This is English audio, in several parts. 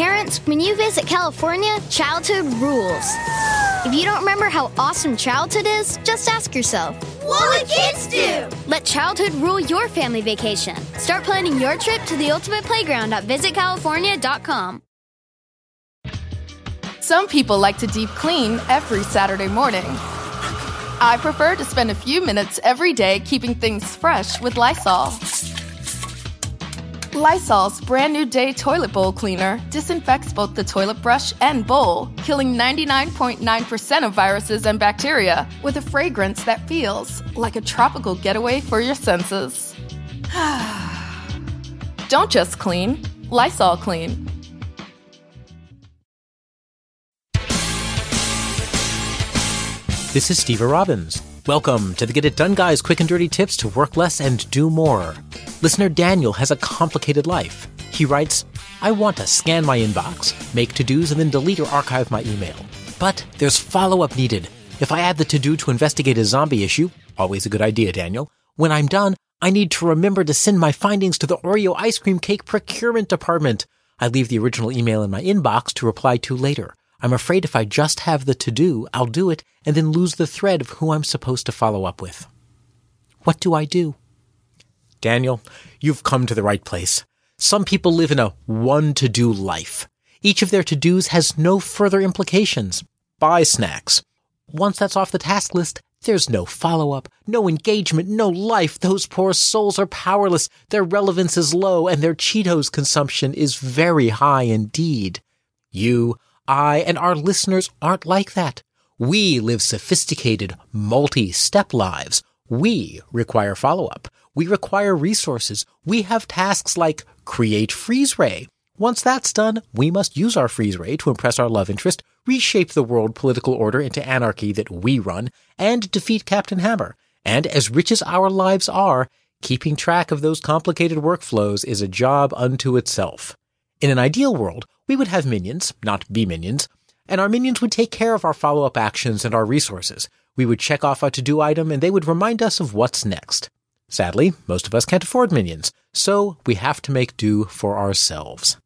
Parents, when you visit California, childhood rules. If you don't remember how awesome childhood is, just ask yourself, What would kids do? let childhood rule your family vacation. Start planning your trip to the ultimate playground at visitcalifornia.com. Some people like to deep clean every Saturday morning. I prefer to spend a few minutes every day keeping things fresh with Lysol. Lysol's brand new day toilet bowl cleaner disinfects both the toilet brush and bowl, killing 99.9% of viruses and bacteria with a fragrance that feels like a tropical getaway for your senses. Don't just clean, Lysol clean. This is Steve Robbins. Welcome to the Get It Done Guys quick and dirty tips to work less and do more. Listener Daniel has a complicated life. He writes, I want to scan my inbox, make to dos, and then delete or archive my email. But there's follow up needed. If I add the to do to investigate a zombie issue, always a good idea, Daniel, when I'm done, I need to remember to send my findings to the Oreo ice cream cake procurement department. I leave the original email in my inbox to reply to later. I'm afraid if I just have the to do, I'll do it and then lose the thread of who I'm supposed to follow up with. What do I do? Daniel, you've come to the right place. Some people live in a one to do life. Each of their to dos has no further implications. Buy snacks. Once that's off the task list, there's no follow up, no engagement, no life. Those poor souls are powerless. Their relevance is low and their Cheetos consumption is very high indeed. You, I, and our listeners aren't like that. We live sophisticated, multi-step lives. We require follow-up. We require resources. We have tasks like create freeze ray. Once that's done, we must use our freeze ray to impress our love interest, reshape the world political order into anarchy that we run, and defeat Captain Hammer. And as rich as our lives are, keeping track of those complicated workflows is a job unto itself. In an ideal world, we would have minions, not be minions, and our minions would take care of our follow up actions and our resources. We would check off a to do item and they would remind us of what's next. Sadly, most of us can't afford minions, so we have to make do for ourselves.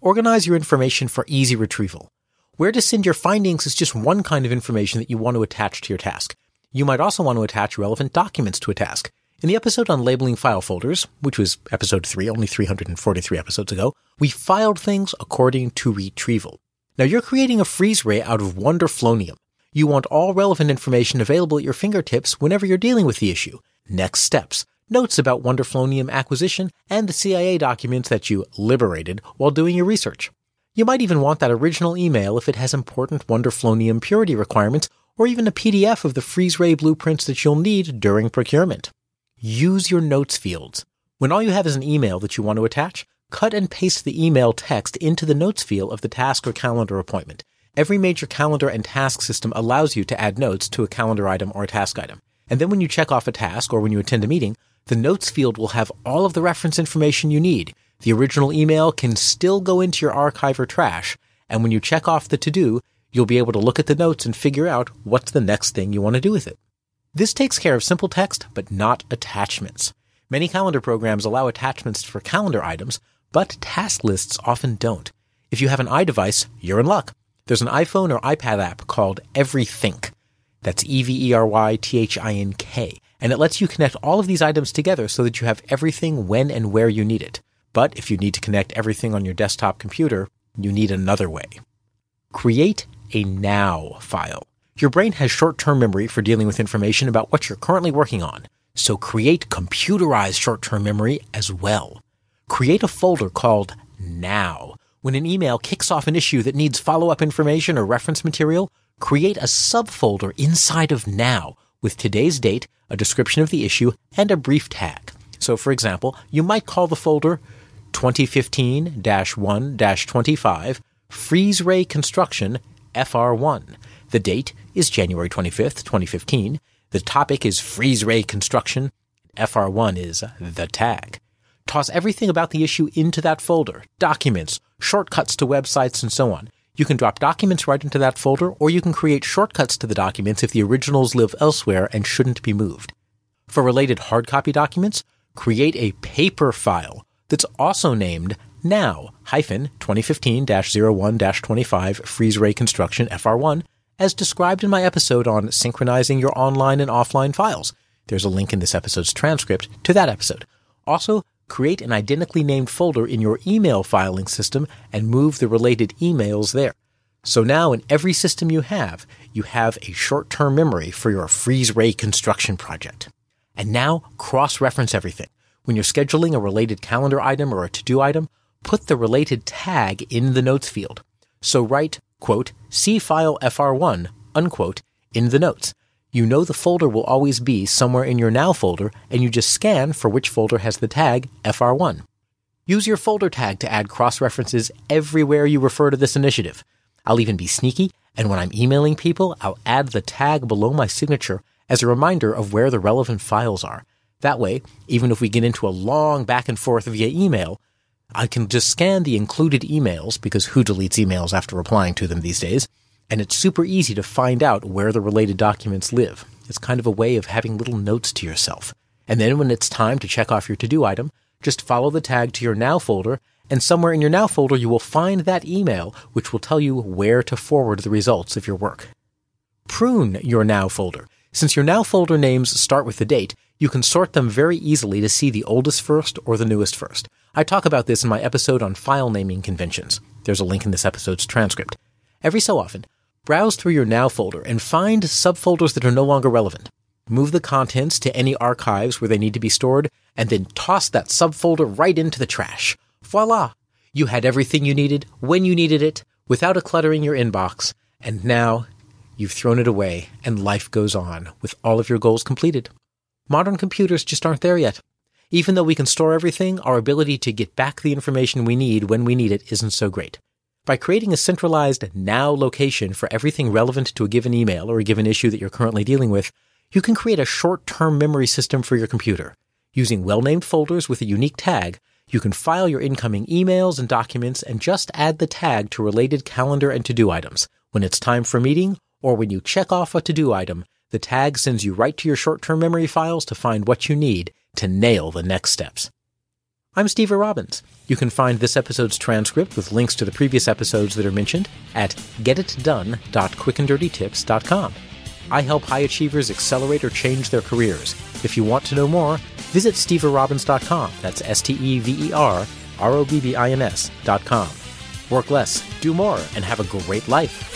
Organize your information for easy retrieval. Where to send your findings is just one kind of information that you want to attach to your task. You might also want to attach relevant documents to a task. In the episode on labeling file folders, which was episode 3, only 343 episodes ago, we filed things according to retrieval. Now you're creating a freeze ray out of Wonderflonium. You want all relevant information available at your fingertips whenever you're dealing with the issue. Next steps, notes about Wonderflonium acquisition, and the CIA documents that you liberated while doing your research. You might even want that original email if it has important Wonderflonium purity requirements or even a PDF of the freeze ray blueprints that you'll need during procurement. Use your notes fields. When all you have is an email that you want to attach, cut and paste the email text into the notes field of the task or calendar appointment. Every major calendar and task system allows you to add notes to a calendar item or a task item. And then when you check off a task or when you attend a meeting, the notes field will have all of the reference information you need. The original email can still go into your archive or trash, and when you check off the to do, you'll be able to look at the notes and figure out what's the next thing you want to do with it. This takes care of simple text, but not attachments. Many calendar programs allow attachments for calendar items, but task lists often don't. If you have an iDevice, you're in luck. There's an iPhone or iPad app called Everythink. That's E V E R Y T H I N K. And it lets you connect all of these items together so that you have everything when and where you need it. But if you need to connect everything on your desktop computer, you need another way. Create a now file. Your brain has short-term memory for dealing with information about what you're currently working on. So create computerized short-term memory as well. Create a folder called now. When an email kicks off an issue that needs follow-up information or reference material, create a subfolder inside of now with today's date, a description of the issue, and a brief tag. So for example, you might call the folder 2015-1-25 Freeze Ray Construction FR1. The date is January 25th, 2015. The topic is Freeze Ray Construction. FR1 is the tag. Toss everything about the issue into that folder. Documents, shortcuts to websites, and so on. You can drop documents right into that folder, or you can create shortcuts to the documents if the originals live elsewhere and shouldn't be moved. For related hard copy documents, create a paper file that's also named now hyphen 2015-01-25 freeze ray construction FR1 as described in my episode on synchronizing your online and offline files. There's a link in this episode's transcript to that episode. Also, create an identically named folder in your email filing system and move the related emails there. So now in every system you have, you have a short-term memory for your freeze ray construction project. And now cross-reference everything. When you're scheduling a related calendar item or a to-do item, put the related tag in the notes field. So write, quote, C file FR1, unquote, in the notes. You know the folder will always be somewhere in your now folder, and you just scan for which folder has the tag FR1. Use your folder tag to add cross references everywhere you refer to this initiative. I'll even be sneaky, and when I'm emailing people, I'll add the tag below my signature as a reminder of where the relevant files are. That way, even if we get into a long back and forth via email, I can just scan the included emails because who deletes emails after replying to them these days? And it's super easy to find out where the related documents live. It's kind of a way of having little notes to yourself. And then when it's time to check off your to do item, just follow the tag to your now folder and somewhere in your now folder you will find that email which will tell you where to forward the results of your work. Prune your now folder. Since your now folder names start with the date, you can sort them very easily to see the oldest first or the newest first. I talk about this in my episode on file naming conventions. There's a link in this episode's transcript. Every so often, browse through your now folder and find subfolders that are no longer relevant. Move the contents to any archives where they need to be stored, and then toss that subfolder right into the trash. Voila! You had everything you needed when you needed it without cluttering your inbox, and now you've thrown it away and life goes on with all of your goals completed. Modern computers just aren't there yet. Even though we can store everything, our ability to get back the information we need when we need it isn't so great. By creating a centralized now location for everything relevant to a given email or a given issue that you're currently dealing with, you can create a short-term memory system for your computer. Using well-named folders with a unique tag, you can file your incoming emails and documents and just add the tag to related calendar and to-do items. When it's time for a meeting or when you check off a to-do item, the tag sends you right to your short-term memory files to find what you need to nail the next steps. I'm Steve Robbins. You can find this episode's transcript with links to the previous episodes that are mentioned at getitdone.quickanddirtytips.com. I help high achievers accelerate or change their careers. If you want to know more, visit steverobbins.com. That's S T E V E R R O B B I N S.com. Work less, do more, and have a great life.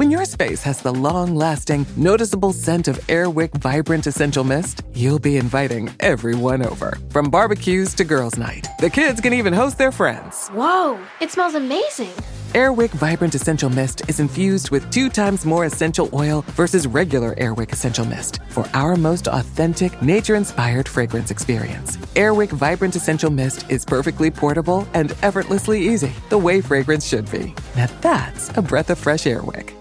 When your space has the long lasting, noticeable scent of Airwick Vibrant Essential Mist, you'll be inviting everyone over. From barbecues to girls' night, the kids can even host their friends. Whoa, it smells amazing. Airwick Vibrant Essential Mist is infused with two times more essential oil versus regular Airwick Essential Mist for our most authentic, nature inspired fragrance experience. Airwick Vibrant Essential Mist is perfectly portable and effortlessly easy, the way fragrance should be. Now that's a breath of fresh Airwick.